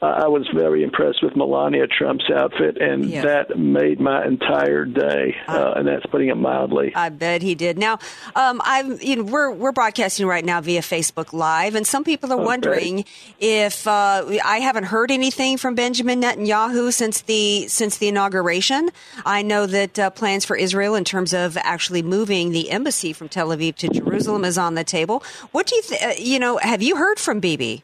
I was very impressed with Melania Trump's outfit, and Yeah. that made my entire day. Uh, and that's putting it mildly. I bet he did. Now, um, I'm you know we're we're broadcasting right now via Facebook Live, and some people are wondering if uh, I haven't heard anything from Benjamin Netanyahu since the since the inauguration. I know that uh, plans for Israel in terms of actually moving the embassy from Tel Aviv to Jerusalem is on the table. What do you th- uh, you know? Have you heard from Bibi,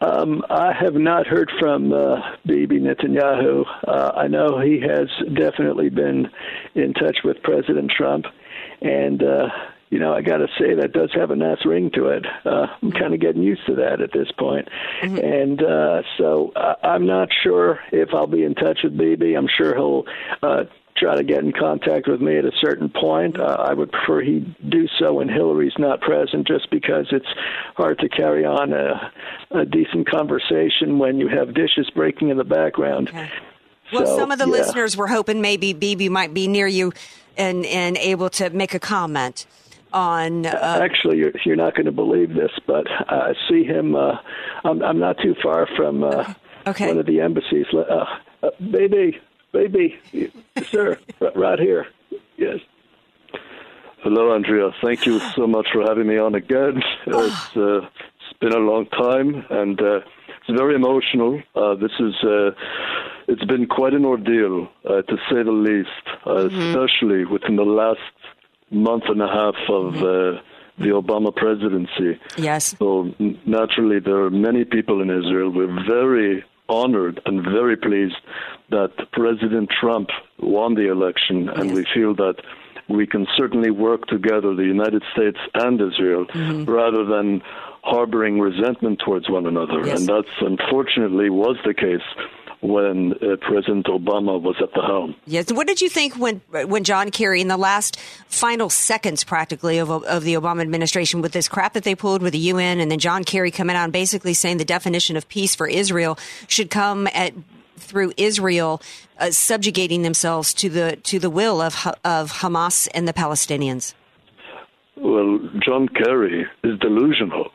Um, I have not heard from uh, Bibi Netanyahu. Uh, I know he has definitely been in touch with President Trump, and uh, you know I got to say that does have a nice ring to it. Uh, I'm kind of getting used to that at this point, and uh, so uh, I'm not sure if I'll be in touch with Bibi. I'm sure he'll. Uh, Try to get in contact with me at a certain point. Uh, I would prefer he do so when Hillary's not present, just because it's hard to carry on a, a decent conversation when you have dishes breaking in the background. Well, So, some of the yeah. listeners were hoping maybe Bibi might be near you and and able to make a comment on. Uh, Actually, you're, you're not going to believe this, but I see him. Uh, I'm, I'm not too far from uh, Okay. one of the embassies. Uh, uh, baby, baby, sir, right here. Yes. Hello, Andrea. Thank you so much for having me on again. It's uh, been a long time, and uh, it's very emotional. Uh, this is uh, it's been quite an ordeal, uh, to say the least, uh, especially within the last month and a half of uh, the Obama presidency. Yes. So n- naturally, there are many people in Israel. We're very honored and very pleased that President Trump won the election, and we feel that we can certainly work together, the United States and Israel, mm-hmm. rather than harboring resentment towards one another. Yes. And that's unfortunately was the case when uh, President Obama was at the helm. Yes. What did you think when when John Kerry, in the last final seconds, practically of of the Obama administration, with this crap that they pulled with the UN, and then John Kerry coming out and basically saying the definition of peace for Israel should come at through Israel uh, subjugating themselves to the to the will of of Hamas and the Palestinians. Well, John Kerry is delusional,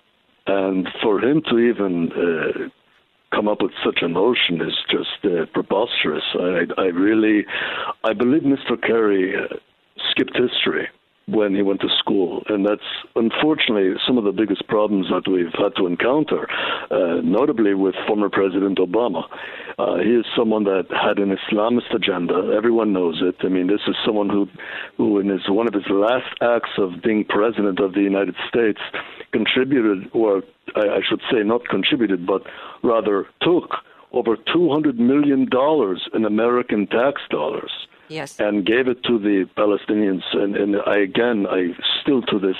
and for him to even uh, come up with such a notion is just uh, preposterous. I, I really, I believe Mr. Kerry uh, skipped history when he went to school, and that's unfortunately some of the biggest problems that we've had to encounter, uh, notably with former President Obama. Uh, he is someone that had an Islamist agenda. Everyone knows it. I mean, this is someone who, who in his one of his last acts of being president of the United States, contributed, or I, I should say, not contributed, but rather took over two hundred million dollars in American tax dollars Yes. and gave it to the Palestinians. And, and I again, I still to this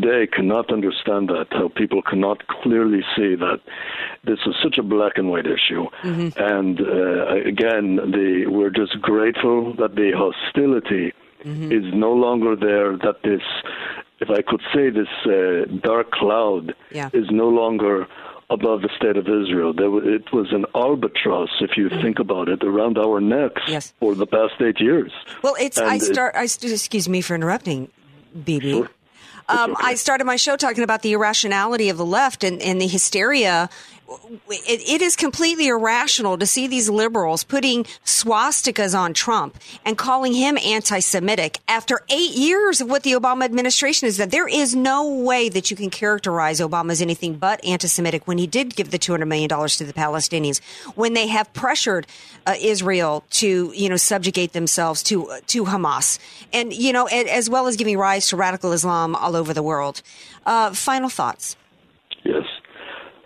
day cannot understand that how people cannot clearly see that this is such a black and white issue. And uh, again, the we're just grateful that the hostility is no longer there. That this, if I could say, this uh, dark cloud Yeah. is no longer above the state of Israel. There, it was an albatross, if you think about it, around our necks Yes. for the past eight years. Well, it's And I it- start. I st- excuse me for interrupting, Bibi. Um, I started my show talking about the irrationality of the left and, and the hysteria. It, it is completely irrational to see these liberals putting swastikas on Trump and calling him anti-Semitic after eight years of what the Obama administration has done. There is no way that you can characterize Obama as anything but anti-Semitic when he did give the two hundred million dollars to the Palestinians, when they have pressured uh, Israel to you know subjugate themselves to to Hamas, and you know a- as well as giving rise to radical Islam all over the world. Uh, final thoughts. Yes.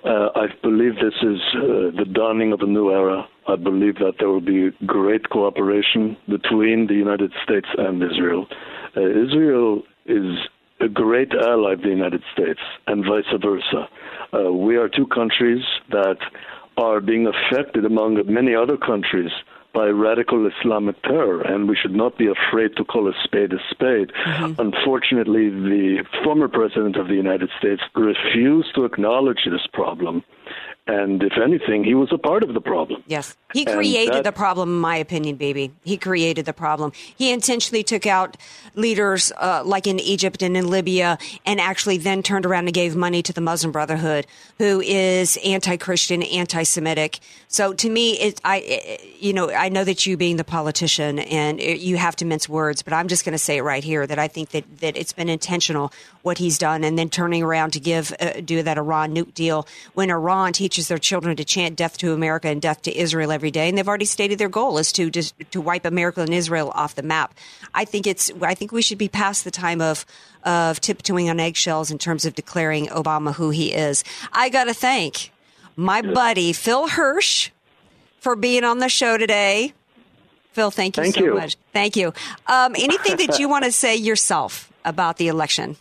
Uh, I believe this is uh, the dawning of a new era. I believe that there will be great cooperation between the United States and Israel. Uh, Israel is a great ally of the United States, and vice versa. Uh, we are two countries that are being affected, among many other countries, by radical Islamic terror, and we should not be afraid to call a spade a spade. Mm-hmm. Unfortunately, the former president of the United States refused to acknowledge this problem, and if anything, he was a part of the problem. Yes. He created that- the problem, in my opinion, baby. He created the problem. He intentionally took out leaders uh, like in Egypt and in Libya and actually then turned around and gave money to the Muslim Brotherhood, who is anti Christian, anti Semitic. So to me, it, I, it- you know, I know that you being the politician and it, you have to mince words, but I'm just going to say it right here that I think that, that it's been intentional what he's done and then turning around to give, uh, do that Iran nuke deal when Iran teaches their children to chant death to America and death to Israel every day. And they've already stated their goal is to just to wipe America and Israel off the map. I think it's, I think we should be past the time of, of tiptoeing on eggshells in terms of declaring Obama who he is. I got to thank my buddy, Phil Hersh, for being on the show today. Phil, thank you Thank so you. much. Thank you. Um, anything that you want to say yourself about the election?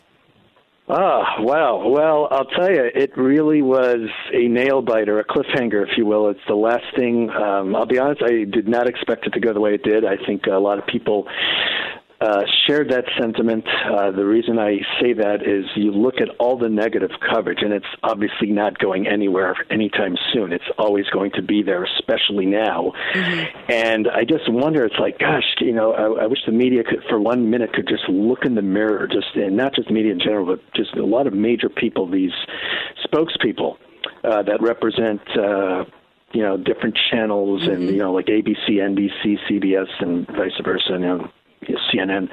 Ah, wow. Well, I'll tell you, it really was a nail biter, a cliffhanger, if you will. It's the last thing. Um, I'll be honest, I did not expect it to go the way it did. I think a lot of people uh, shared that sentiment. Uh, the reason I say that is you look at all the negative coverage, and it's obviously not going anywhere anytime soon. It's always going to be there, especially now. And I just wonder, it's like, gosh, you know, I, I wish the media could, for one minute, could just look in the mirror, just and not just media in general, but just a lot of major people, these spokespeople uh, that represent. Uh, you know, different channels, and you know, like ABC, NBC, CBS, and vice versa. You know, CNN,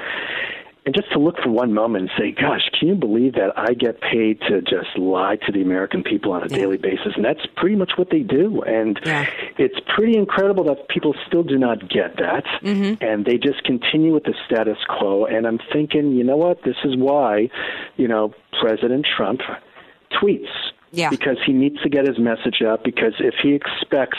and just to look for one moment and say, gosh, can you believe that I get paid to just lie to the American people on a daily basis? And that's pretty much what they do. And it's pretty incredible that people still do not get that. Mm-hmm. And they just continue with the status quo. And I'm thinking, you know what? This is why, you know, President Trump tweets. Yeah. Because he needs to get his message out. Because if he expects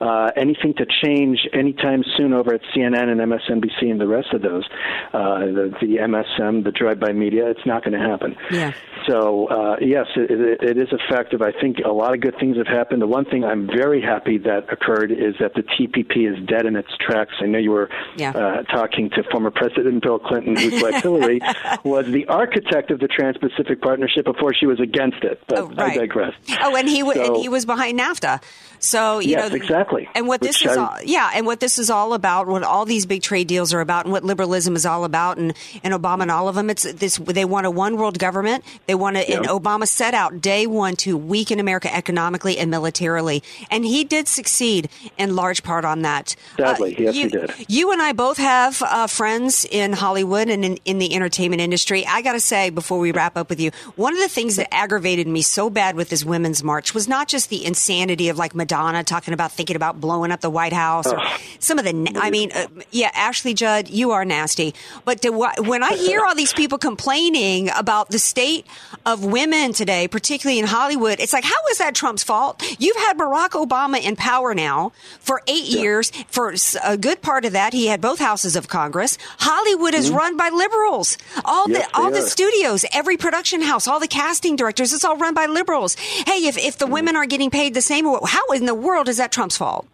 uh, anything to change anytime soon over at CNN and MSNBC and the rest of those, uh, the, the MSM, the drive-by media, it's not going to happen. Yeah. So uh, yes, it, it, it is effective. I think a lot of good things have happened. The one thing I'm very happy that occurred is that the TPP is dead in its tracks. I know you were Yeah. uh, talking to former President Bill Clinton, whose wife Hillary was the architect of the Trans-Pacific Partnership before she was against it. But I digress. Oh, and he w- and he was behind NAFTA. So you Yes, know exactly. And what this is, I- all, yeah, and what this is all about, what all these big trade deals are about, and what liberalism is all about, and, and Obama and all of them. It's this. They want a one world government. They want to. And Obama set out day one to weaken America economically and militarily, and he did succeed in large part on that. Sadly, yes, you, he did. You and I both have uh, friends in Hollywood and in, in the entertainment industry. I got to say, before we wrap up with you, one of the things that aggravated me so bad with this Women's March was not just the insanity of like Madonna talking about thinking about blowing up the White House or some of the, na- I mean, uh, yeah, Ashley Judd, you are nasty. But to, when I hear all these people complaining about the state of women today, particularly in Hollywood, it's like, how is that Trump's fault? You've had Barack Obama in power now for eight years. For a good part of that, he had both houses of Congress. Hollywood is run by liberals. All Mm-hmm. Yes, the all the are. studios, every production house, all the casting directors, it's all run by liberals. Hey, if if the Mm-hmm. women are getting paid the same, how in the world is that Trump's fault?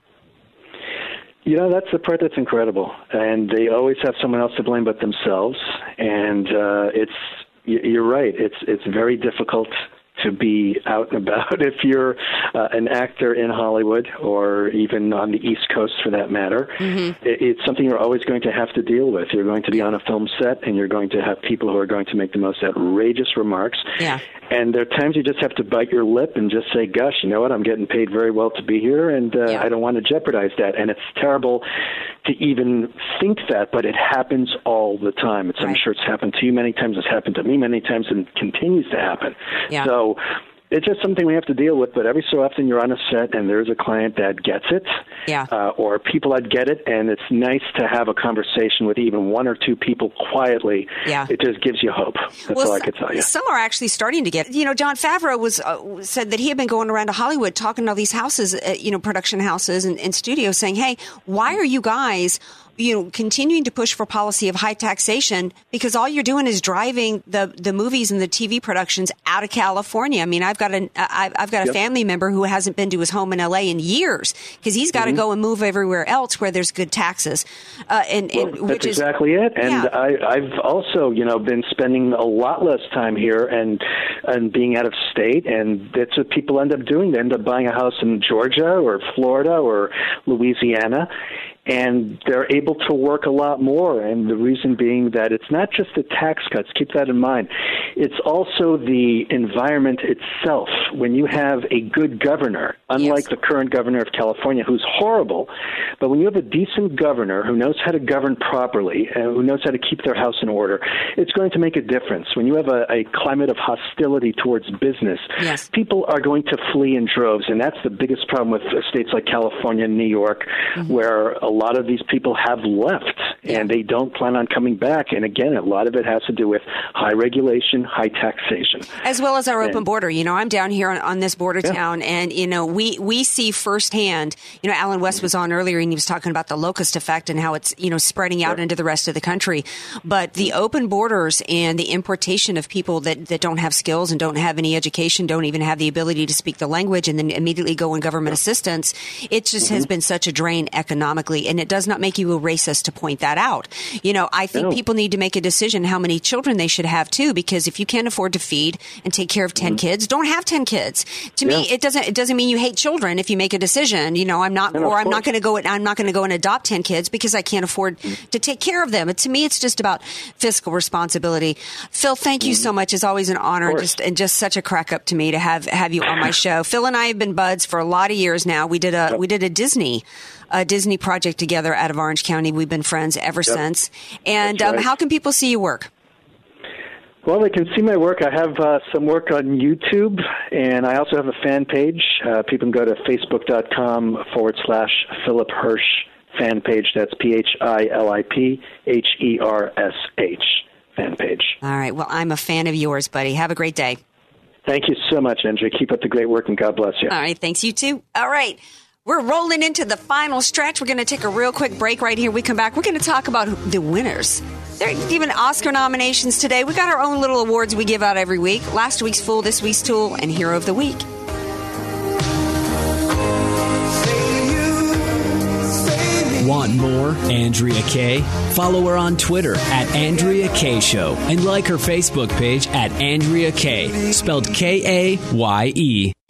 You know, that's the part that's incredible, and they always have someone else to blame but themselves. And uh, it's, you're right. It's it's very difficult to be out and about if you're uh, an actor in Hollywood or even on the East Coast for that matter. It, it's something you're always going to have to deal with. You're going to be on a film set, and you're going to have people who are going to make the most outrageous remarks. Yeah. And there are times you just have to bite your lip and just say, "Gosh, you know what? I'm getting paid very well to be here, and uh, I don't want to jeopardize that." And it's terrible to even think that, but it happens all the time. It's, I'm sure it's happened to you many times. It's happened to me many times, and continues to happen. Yeah. So. It's just something we have to deal with, but every so often you're on a set and there's a client that gets it, Yeah. uh, or people that get it, and it's nice to have a conversation with even one or two people quietly. Yeah. It just gives you hope. That's all I can tell you. Some are actually starting to get. You know, Jon Favreau was uh, said that he had been going around to Hollywood talking to all these houses, uh, you know, production houses and, and studios, saying, "Hey, why are you guys?" You know, continuing to push for policy of high taxation because all you're doing is driving the the movies and the TV productions out of California. I mean, I've got an I've, I've got a Yep. family member who hasn't been to his home in L.A. in years because he's got to Mhm. go and move everywhere else where there's good taxes, uh, and, and Well, which that's is exactly it. And Yeah. I, I've also, you know, been spending a lot less time here and and being out of state, and that's what people end up doing. They end up buying a house in Georgia or Florida or Louisiana. And they're able to work a lot more, and the reason being that it's not just the tax cuts. Keep that in mind. It's also the environment itself. When you have a good governor, unlike the current governor of California, who's horrible, but when you have a decent governor who knows how to govern properly and who knows how to keep their house in order, it's going to make a difference. When you have a, a climate of hostility towards business, Yes. people are going to flee in droves, and that's the biggest problem with uh, states like California and New York, where a lot of these people have left and they don't plan on coming back. And again, a lot of it has to do with high regulation, high taxation. as well as our open And- border. You know, I'm down here on, on this border town, and you know, we we see firsthand. You know, Allen West was on earlier, and he was talking about the locust effect and how it's you know spreading out into the rest of the country. But the open borders and the importation of people that that don't have skills and don't have any education, don't even have the ability to speak the language, and then immediately go in government assistance. It just has mm-hmm. been such a drain economically, and it does not make you a racist to point that out. You know, I think No. people need to make a decision how many children they should have too, because if you can't afford to feed and take care of 10 kids, don't have 10 kids. To me, it doesn't, it doesn't mean you hate children if you make a decision, you know, I'm not, No, no, or I'm not going to go, and I'm not going to go and adopt 10 kids because I can't afford to take care of them. To me, it's just about fiscal responsibility. Phil, thank you so much. It's always an honor and just, and just such a crack up to me to have, have you on my show. Phil and I have been buds for a lot of years now. We did a, we did a Disney, a Disney project together out of Orange County. We've been friends ever Yep. since. And That's um, how can people see you work? Well, they can see my work. I have uh, some work on YouTube, and I also have a fan page. Uh, people can go to facebook.com forward slash Philip Hersh fan page. That's P H I L I P H E R S H fan page. All right. Well, I'm a fan of yours, buddy. Have a great day. Thank you so much, Andrea. Keep up the great work, and God bless you. All right. Thanks. You too. All right. We're rolling into the final stretch. We're going to take a real quick break right here. We come back. We're going to talk about the winners. They're giving Oscar nominations today. We got our own little awards we give out every week. Last week's Fool, this week's Tool, and Hero of the Week. Want more Andrea Kaye? Follow her on Twitter at Andrea Kaye Show and like her Facebook page at Andrea Kaye, spelled K A Y E.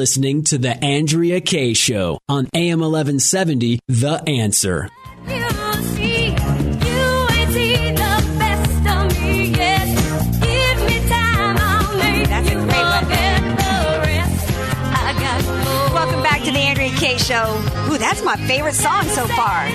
listening to The Andrea Kaye Show on AM 1170, The Answer. Welcome back to the Andrea Kaye Show. Ooh, that's my favorite song so far.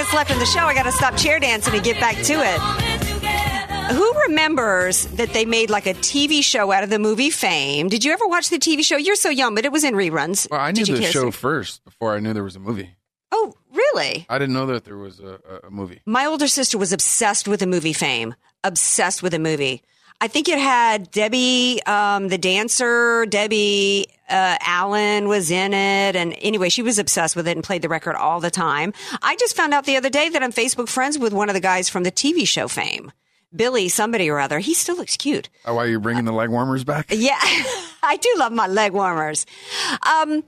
Minutes left in the show. I got to stop chair dancing and get back to it. Who remembers that they made like a TV show out of the movie Fame? Did you ever watch the TV show? You're so young, but it was in reruns. Well, I knew Did you the show see? first before I knew there was a movie. Oh, really? I didn't know that there was a, a, a movie. My older sister was obsessed with the movie Fame. Obsessed with the movie. I think it had Debbie, um, the dancer, Debbie uh, Allen was in it. And anyway, she was obsessed with it and played the record all the time. I just found out the other day that I'm Facebook friends with one of the guys from the TV show Fame. Billy, somebody or other. He still looks cute. Oh, why are you bringing the leg warmers back? Yeah, I do love my leg warmers. Um,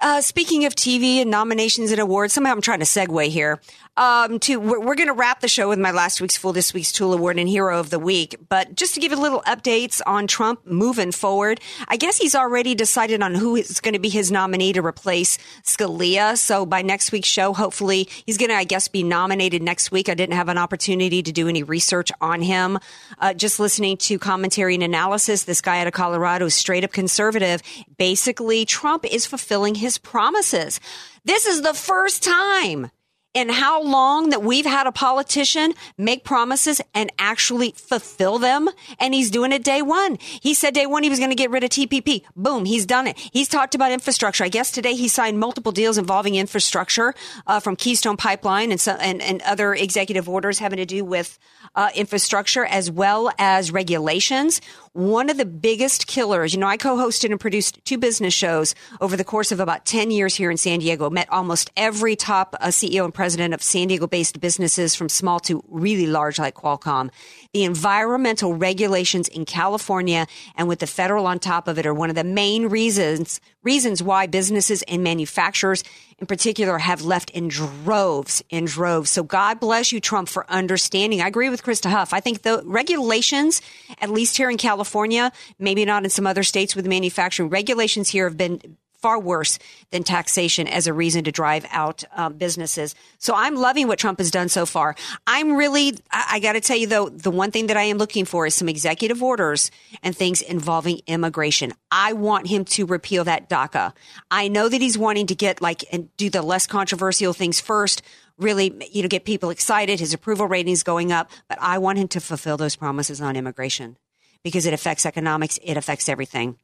uh, speaking of TV and nominations and awards, somehow I'm trying to segue here. Um, to we're, we're going to wrap the show with my last week's Fool, this week's Tool Award and Hero of the Week. But just to give you little updates on Trump moving forward, I guess he's already decided on who is going to be his nominee to replace Scalia. So by next week's show, hopefully he's going to, I guess, be nominated next week. I didn't have an opportunity to do any research on him. Uh, just listening to commentary and analysis, this guy out of Colorado is straight up conservative. Basically, Trump is fulfilling his promises. This is the first time in how long that we've had a politician make promises and actually fulfill them. And he's doing it day one. He said day one he was going to get rid of TPP. Boom, he's done it. He's talked about infrastructure. I guess today he signed multiple deals involving infrastructure uh, from Keystone Pipeline and, so, and and other executive orders having to do with uh, infrastructure as well as regulations. One of the biggest killers, you know, I co-hosted and produced two business shows over the course of about 10 years here in San Diego, met almost every top uh, CEO and president of San Diego based businesses from small to really large like Qualcomm. The environmental regulations in California and with the federal on top of it are one of the main reasons reasons why businesses and manufacturers in particular have left in droves in droves. So God bless you, Trump, for understanding. I agree with Krista Huff. I think the regulations, at least here in California, maybe not in some other states with manufacturing, regulations here have been far worse than taxation as a reason to drive out um, businesses. So I'm loving what Trump has done so far. I'm really, I, I got to tell you though, the one thing that I am looking for is some executive orders and things involving immigration. I want him to repeal that DACA. I know that he's wanting to get like and do the less controversial things first. Really, you know, get people excited. His approval ratings going up, but I want him to fulfill those promises on immigration because it affects economics. It affects everything.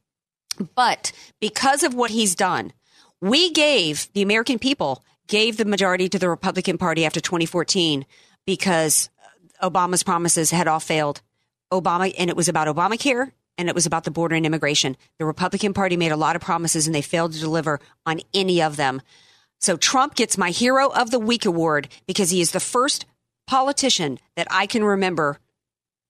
But because of what he's done, we gave the American people gave the majority to the Republican Party after 2014 because Obama's promises had all failed. Obama, and it was about Obamacare and it was about the border and immigration. The Republican Party made a lot of promises and they failed to deliver on any of them. So Trump gets my Hero of the Week award because he is the first politician that I can remember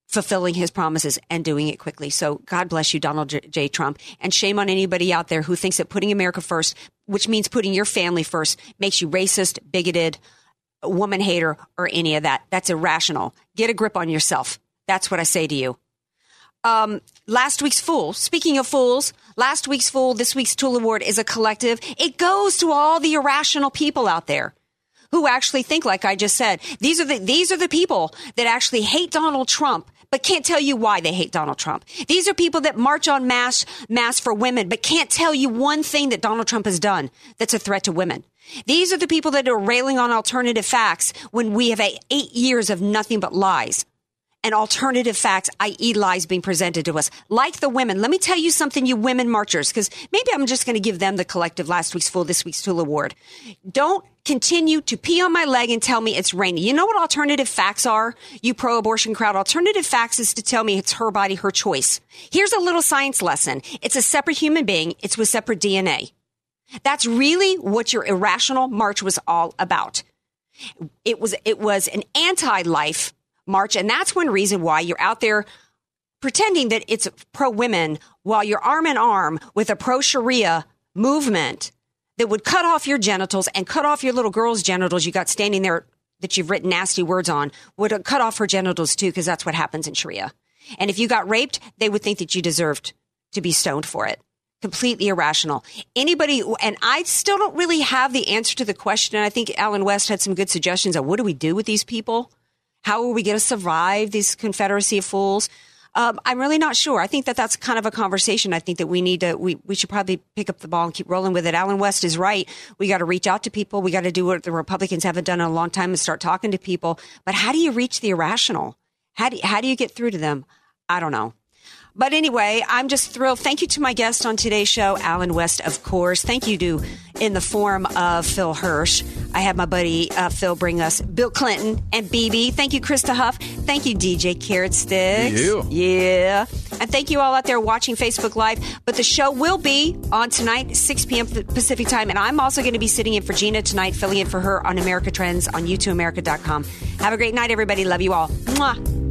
fulfilling his promises and doing it quickly. So God bless you, Donald J. Trump. And shame on anybody out there who thinks that putting America first, which means putting your family first, makes you racist, bigoted, woman hater, or any of that. That's irrational. Get a grip on yourself. That's what I say to you. Um, last week's Fool. Speaking of fools, last week's Fool, this week's Tool Award is a collective. It goes to all the irrational people out there who actually think like I just said. These are the these are the people that actually hate Donald Trump but can't tell you why they hate Donald Trump. These are people that march on mass mass for women but can't tell you one thing that Donald Trump has done that's a threat to women. These are the people that are railing on alternative facts when we have 8 years of nothing but lies and alternative facts, i.e., lies being presented to us. Like the women. Let me tell you something, you women marchers, because maybe I'm just going to give them the collective last week's Fool, this week's Tool Award. Don't continue to pee on my leg and tell me it's rainy. You know what alternative facts are, you pro abortion crowd? Alternative facts is to tell me it's her body, her choice. Here's a little science lesson it's a separate human being, it's with separate DNA. That's really what your irrational march was all about. It was, it was an anti life march. And that's one reason why you're out there pretending that it's pro women while you're arm in arm with a pro Sharia movement that would cut off your genitals and cut off your little girl's genitals you got standing there that you've written nasty words on would cut off her genitals too because that's what happens in Sharia. And if you got raped, they would think that you deserved to be stoned for it. Completely irrational. Anybody, and I still don't really have the answer to the question. And I think Allen West had some good suggestions on what do we do with these people? How are we going to survive these confederacy of fools? Um, I'm really not sure. I think that that's kind of a conversation. I think that we need to, we, we should probably pick up the ball and keep rolling with it. Allen West is right. We got to reach out to people. We got to do what the Republicans haven't done in a long time and start talking to people. But how do you reach the irrational? How do, how do you get through to them? I don't know. But anyway, I'm just thrilled. Thank you to my guest on today's show, Allen West, of course. Thank you to, in the form of Phil Hersh. I had my buddy uh, Phil bring us Bill Clinton and Bibi. Thank you, Krista Huff. Thank you, DJ Carrot Sticks. You. Yeah. And thank you all out there watching Facebook Live. But the show will be on tonight, 6 p.m. Pacific time. And I'm also going to be sitting in for Gina tonight, filling in for her on America Trends on YouTubeAmerica.com. Have a great night, everybody. Love you all. Mwah.